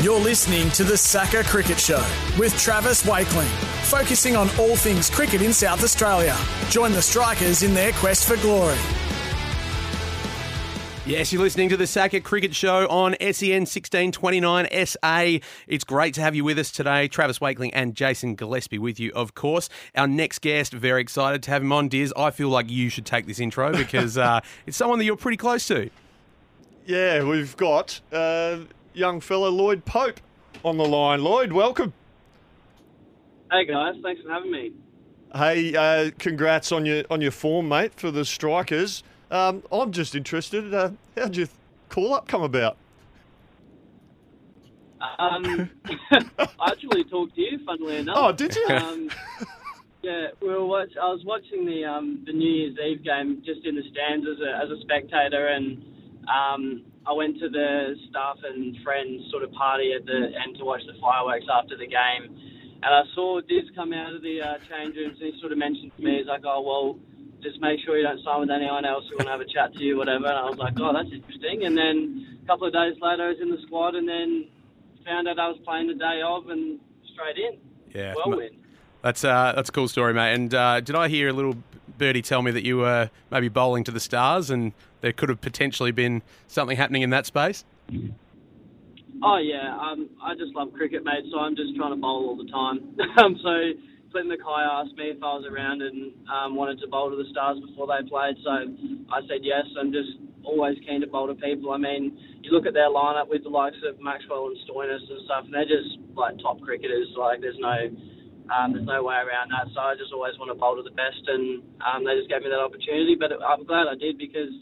You're listening to the SACA Cricket Show with Travis Wakeling, focusing on all things cricket in South Australia. Join the strikers in their quest for glory. Yes, you're listening to the SACA Cricket Show on SEN 1629 SA. It's great to have you with us today. Travis Wakeling and Jason Gillespie with you, of course. Our next guest, very excited to have him on. Diz, I feel like you should take this intro because uh, it's someone that you're pretty close to. Yeah, we've got uh, young fella Lloyd Pope on the line. Lloyd, welcome. Hey guys, thanks for having me. Hey, uh, congrats on your on your form, mate, for the strikers. Um, I'm just interested. Uh, how'd your call up come about? Um, I actually talked to you, funnily enough. Oh, did you? Um, yeah, we were watch. I was watching the um, the New Year's Eve game just in the stands as a as a spectator, and um, I went to the staff and friends sort of party at the end to watch the fireworks after the game. And I saw Diz come out of the uh, change rooms and he sort of mentioned to me, he's like, oh, well, just make sure you don't sign with anyone else who want to have a chat to you, whatever. And I was like, oh, that's interesting. And then a couple of days later, I was in the squad and then found out I was playing the day of and straight in. Yeah. Whirlwind. That's, uh, that's a cool story, mate. And uh, did I hear a little birdie tell me that you were maybe bowling to the stars and there could have potentially been something happening in that space? Oh yeah, um, I just love cricket, mate. So I'm just trying to bowl all the time. um, so Clint Mackay asked me if I was around and um, wanted to bowl to the Stars before they played. So I said yes. I'm just always keen to bowl to people. I mean, you look at their lineup with the likes of Maxwell and Stoinis and stuff, and they're just like top cricketers. Like there's no um, there's no way around that. So I just always want to bowl to the best, and um, they just gave me that opportunity. But I'm glad I did because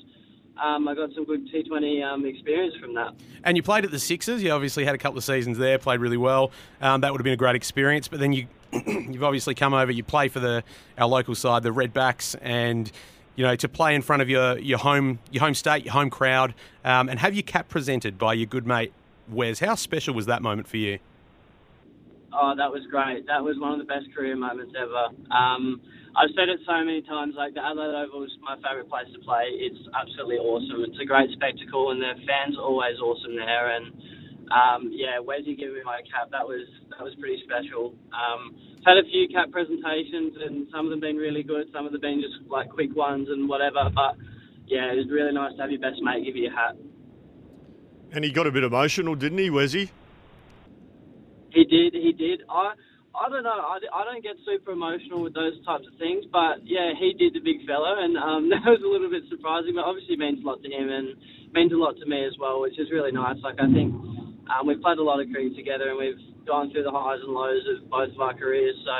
um, I got some good T20 um, experience from that. And you played at the Sixers. You obviously had a couple of seasons there, played really well. Um, that would have been a great experience. But then you, you've obviously come over. You play for the our local side, the Redbacks, and you know to play in front of your your home your home state, your home crowd, um, and have your cap presented by your good mate Wes. How special was that moment for you? Oh, that was great. That was one of the best career moments ever. Um, I've said it so many times. Like the Adelaide Oval is my favourite place to play. It's absolutely awesome. It's a great spectacle, and the fans are always awesome there. And um, yeah, Wesy giving me my cap. That was that was pretty special. Um, had a few cap presentations, and some of them been really good. Some of them been just like quick ones and whatever. But yeah, it was really nice to have your best mate give you a hat. And he got a bit emotional, didn't he, Wesy? He did. He did. I. I don't know. I, I don't get super emotional with those types of things, but yeah, he did the big fella, and um, that was a little bit surprising. But obviously, means a lot to him and means a lot to me as well, which is really nice. Like I think um, we've played a lot of cricket together, and we've gone through the highs and lows of both of our careers. So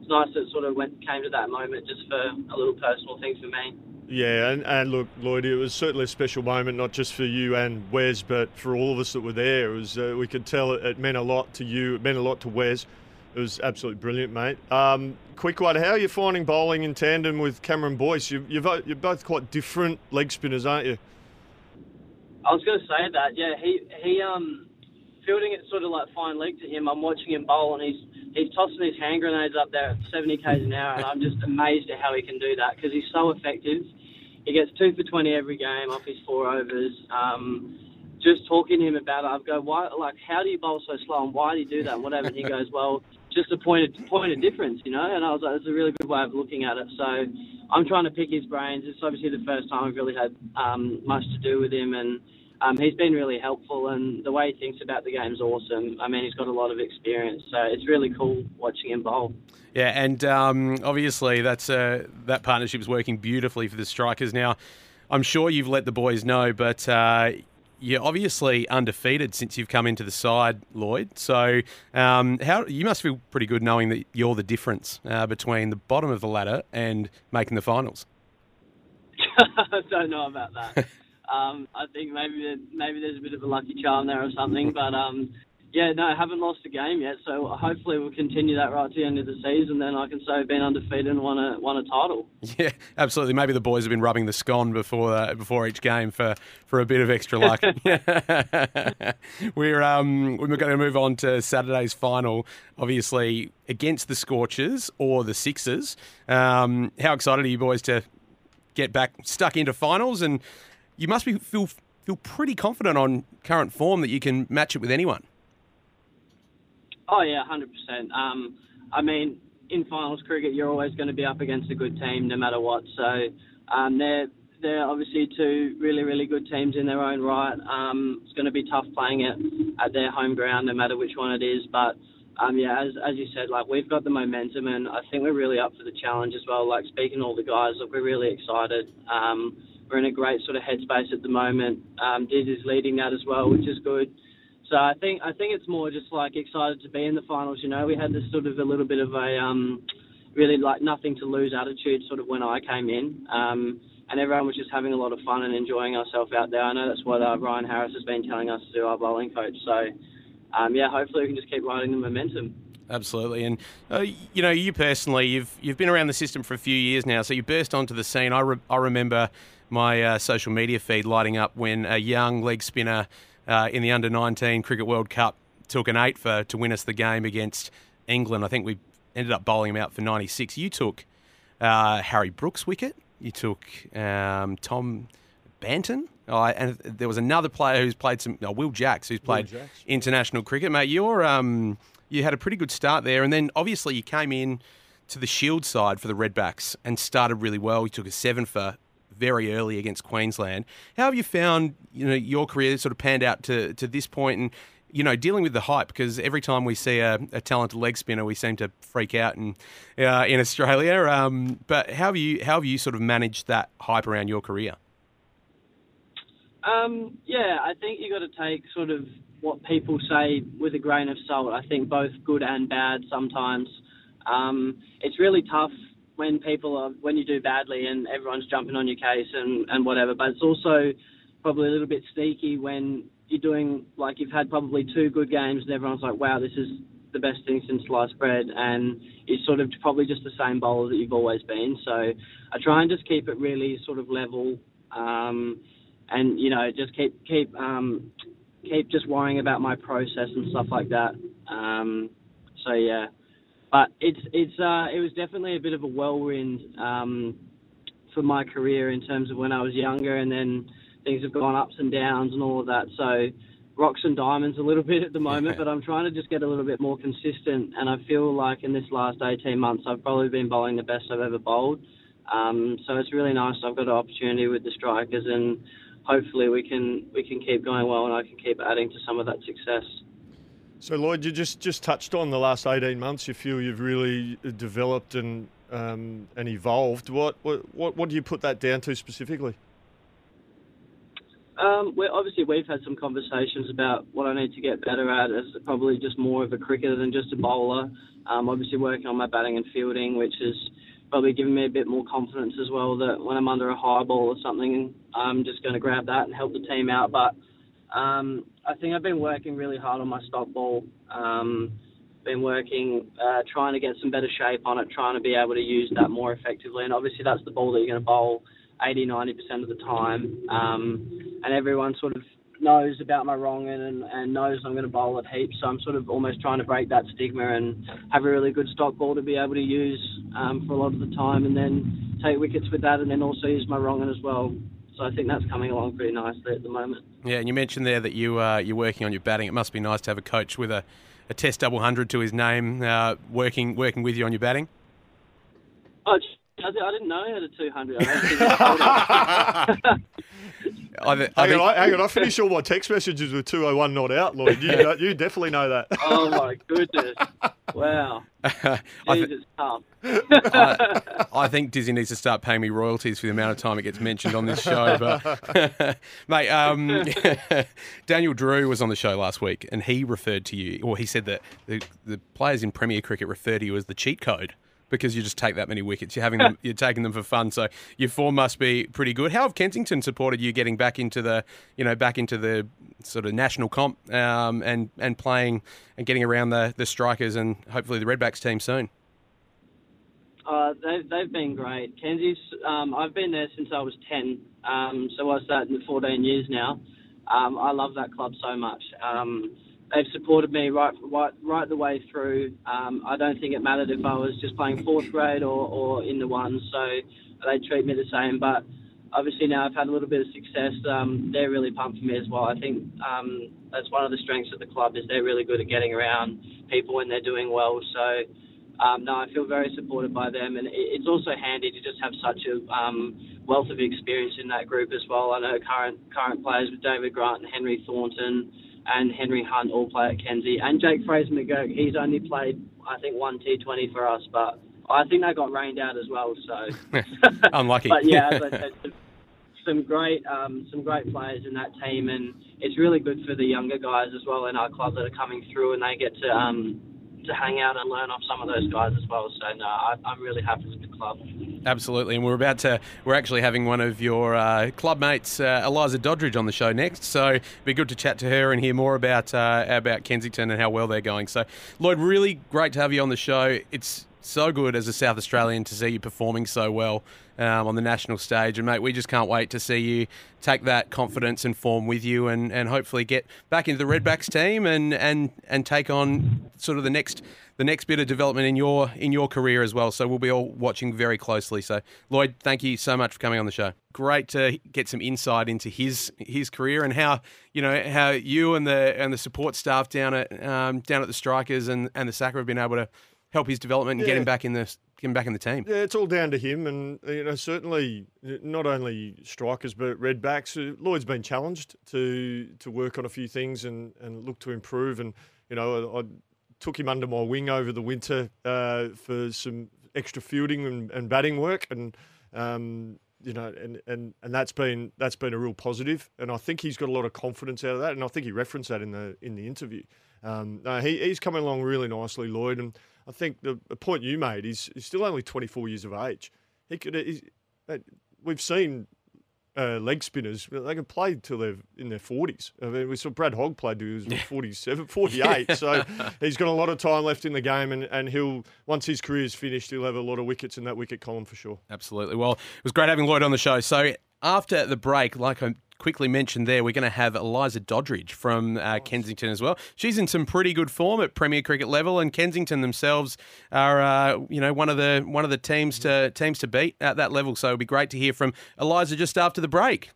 it's nice that it sort of went came to that moment just for a little personal thing for me. Yeah, and, and look, Lloyd, it was certainly a special moment, not just for you and Wes, but for all of us that were there. It was uh, we could tell it, it meant a lot to you. It meant a lot to Wes. It was absolutely brilliant, mate. Um, quick one, how are you finding bowling in tandem with Cameron Boyce? You, you're, you're both quite different leg spinners, aren't you? I was going to say that. Yeah, he he um fielding it sort of like fine leg to him. I'm watching him bowl and he's he's tossing his hand grenades up there at 70 k's an hour, and I'm just amazed at how he can do that because he's so effective. He gets two for 20 every game off his four overs. Um, just talking to him about it, I go, why? Like, how do you bowl so slow, and why do you do that? Whatever. And he goes, well, just a point of, point of difference, you know. And I was like, it's a really good way of looking at it. So I'm trying to pick his brains. It's obviously the first time I've really had um, much to do with him, and um, he's been really helpful, and the way he thinks about the game is awesome. I mean, he's got a lot of experience, so it's really cool watching him bowl. Yeah, and um, obviously that's uh, that partnership is working beautifully for the strikers. Now, I'm sure you've let the boys know, but uh, you're obviously undefeated since you've come into the side, Lloyd. So, um, how you must feel pretty good knowing that you're the difference uh, between the bottom of the ladder and making the finals. I don't know about that. Um, I think maybe maybe there's a bit of a lucky charm there or something, but um, yeah, no, I haven't lost a game yet. So hopefully we'll continue that right to the end of the season. Then I can say I've been undefeated and won a won a title. Yeah, absolutely. Maybe the boys have been rubbing the scone before uh, before each game for, for a bit of extra luck. we're um, we're going to move on to Saturday's final. Obviously against the Scorchers or the Sixers. Um, how excited are you boys to get back stuck into finals and you must be feel feel pretty confident on current form that you can match it with anyone. Oh yeah, hundred um, percent. I mean, in finals cricket, you're always going to be up against a good team, no matter what. So um, they're they're obviously two really really good teams in their own right. Um, it's going to be tough playing it at their home ground, no matter which one it is. But um, yeah, as as you said, like we've got the momentum, and I think we're really up for the challenge as well. Like speaking to all the guys, look, we're really excited. Um, we're in a great sort of headspace at the moment. Um, Diz is leading that as well, which is good. So I think I think it's more just like excited to be in the finals. You know, we had this sort of a little bit of a um, really like nothing to lose attitude sort of when I came in, um, and everyone was just having a lot of fun and enjoying ourselves out there. I know that's what uh, Ryan Harris has been telling us to do, our bowling coach. So um, yeah, hopefully we can just keep riding the momentum. Absolutely, and uh, you know, you personally, you've you've been around the system for a few years now, so you burst onto the scene. I, re- I remember my uh, social media feed lighting up when a young leg spinner uh, in the under 19 Cricket World Cup took an eight for to win us the game against England. I think we ended up bowling him out for 96. You took uh, Harry Brook's wicket. You took um, Tom Banton. Oh, and there was another player who's played some. Oh, Will Jacks, who's played Jacks. international cricket. Mate, you're um, you had a pretty good start there, and then obviously you came in to the Shield side for the Redbacks and started really well. You took a seven for very early against Queensland. How have you found you know your career sort of panned out to to this point and you know, dealing with the hype because every time we see a, a, talented leg spinner, we seem to freak out in uh, in Australia. Um, but how have you how have you sort of managed that hype around your career? Um, yeah, I think you got to take sort of what people say with a grain of salt. I think both good and bad sometimes. Um, it's really tough when people are when you do badly and everyone's jumping on your case and and whatever. But it's also probably a little bit sneaky when you're doing like you've had probably two good games and everyone's like, wow, this is the best thing since sliced bread, and it's sort of probably just the same bowler that you've always been. So I try and just keep it really sort of level, um, and you know just keep keep um, keep just worrying about my process and stuff like that. Um, so yeah, but it's it's uh, it was definitely a bit of a whirlwind um, for my career in terms of when I was younger, and then things have gone ups and downs and all of that. So rocks and diamonds a little bit at the moment, but I'm trying to just get a little bit more consistent. And I feel like in this last 18 months, I've probably been bowling the best I've ever bowled. Um, so it's really nice. I've got an opportunity with the strikers, and hopefully we can we can keep going well, and I can keep adding to some of that success. So Lloyd, you just just touched on the last eighteen months. You feel you've really developed and um, and evolved. What, what what what do you put that down to specifically? Um, well, obviously we've had some conversations about what I need to get better at as probably just more of a cricketer than just a bowler. Um, obviously working on my batting and fielding, which has probably given me a bit more confidence as well that when I'm under a high ball or something, I'm just going to grab that and help the team out. But um, I think I've been working really hard on my stock ball. Um, been working, uh, trying to get some better shape on it, trying to be able to use that more effectively. And obviously, that's the ball that you're going to bowl 80, 90% of the time. Um, and everyone sort of knows about my wrong and, and knows I'm going to bowl at heaps. So I'm sort of almost trying to break that stigma and have a really good stock ball to be able to use um, for a lot of the time and then take wickets with that and then also use my wrong as well. So I think that's coming along pretty nicely at the moment. Yeah, and you mentioned there that you uh, you're working on your batting. It must be nice to have a coach with a, a Test double hundred to his name, uh, working working with you on your batting. Oh, I, didn't know he had a 200. I don't think he I, th- I Hang on, I, hang on, I finish all my text messages with 201 not out, Lloyd. You, you definitely know that. oh my goodness! Wow, I, th- I, I think Dizzy needs to start paying me royalties for the amount of time it gets mentioned on this show. But, mate, um, Daniel Drew was on the show last week, and he referred to you, or he said that the, the players in Premier Cricket refer to you as the cheat code because you just take that many wickets. You're having them, you're taking them for fun. So your form must be pretty good. How have Kensington supported you getting back into the, you know, back into the sort of national comp um, and and playing and getting around the the strikers and hopefully the Redbacks team soon. Uh, they've, they've been great. Kenzie's, um, I've been there since I was 10, um, so what's that, in 14 years now. Um, I love that club so much. Um, they've supported me right, right, right the way through. Um, I don't think it mattered if I was just playing fourth grade or, or in the ones, so they treat me the same. But obviously now I've had a little bit of success. Um, they're really pumped for me as well. I think um, that's one of the strengths of the club is they're really good at getting around people when they're doing well. So um, no, I feel very supported by them, and it's also handy to just have such a um, wealth of experience in that group as well. I know current current players with David Grant and Henry Thornton and Henry Hunt all play at Kenzie, and Jake Fraser McGurk. He's only played, I think, one T20 for us, but I think they got rained out as well. So Unlucky. but yeah, as I said, some- some great um, some great players in that team, and it's really good for the younger guys as well in our club that are coming through, and they get to um, to hang out and learn off some of those guys as well. So no, I, I'm really happy with the club. Absolutely, and we're about to. We're actually having one of your uh, club mates, uh, Eliza Doddridge, on the show next. So it'd be good to chat to her and hear more about uh, about Kensington and how well they're going. So Lloyd, really great to have you on the show. It's so good as a South Australian to see you performing so well um, on the national stage, and mate, we just can't wait to see you take that confidence and form with you, and, and hopefully get back into the Redbacks team and, and and take on sort of the next the next bit of development in your in your career as well. So we'll be all watching very closely. So Lloyd, thank you so much for coming on the show. Great to get some insight into his his career and how you know how you and the and the support staff down at um, down at the Strikers and, and the SACA have been able to help his development and get him back in the get him back in the team. Yeah, it's all down to him, and you know certainly not only strikers but redbacks. Uh, Lloyd's been challenged to to work on a few things and, and look to improve, and you know I, I took him under my wing over the winter uh, for some extra fielding and, and batting work, and um, you know and, and and that's been that's been a real positive, and I think he's got a lot of confidence out of that, and I think he referenced that in the in the interview. Um, no, he, he's coming along really nicely, Lloyd, and I think the, the point you made is he's still only 24 years of age. He could. We've seen uh, leg spinners; they can play till they're in their 40s. I mean, we saw Brad Hogg play till he was 47, 48. so he's got a lot of time left in the game, and, and he'll once his career's finished, he'll have a lot of wickets in that wicket column for sure. Absolutely. Well, it was great having Lloyd on the show. So after the break, like I quickly mentioned there, we're going to have Eliza Doddridge from uh, Kensington as well. She's in some pretty good form at Premier Cricket level, and Kensington themselves are, uh, you know, one of the one of the teams to teams to beat at that level. So it'll be great to hear from Eliza just after the break.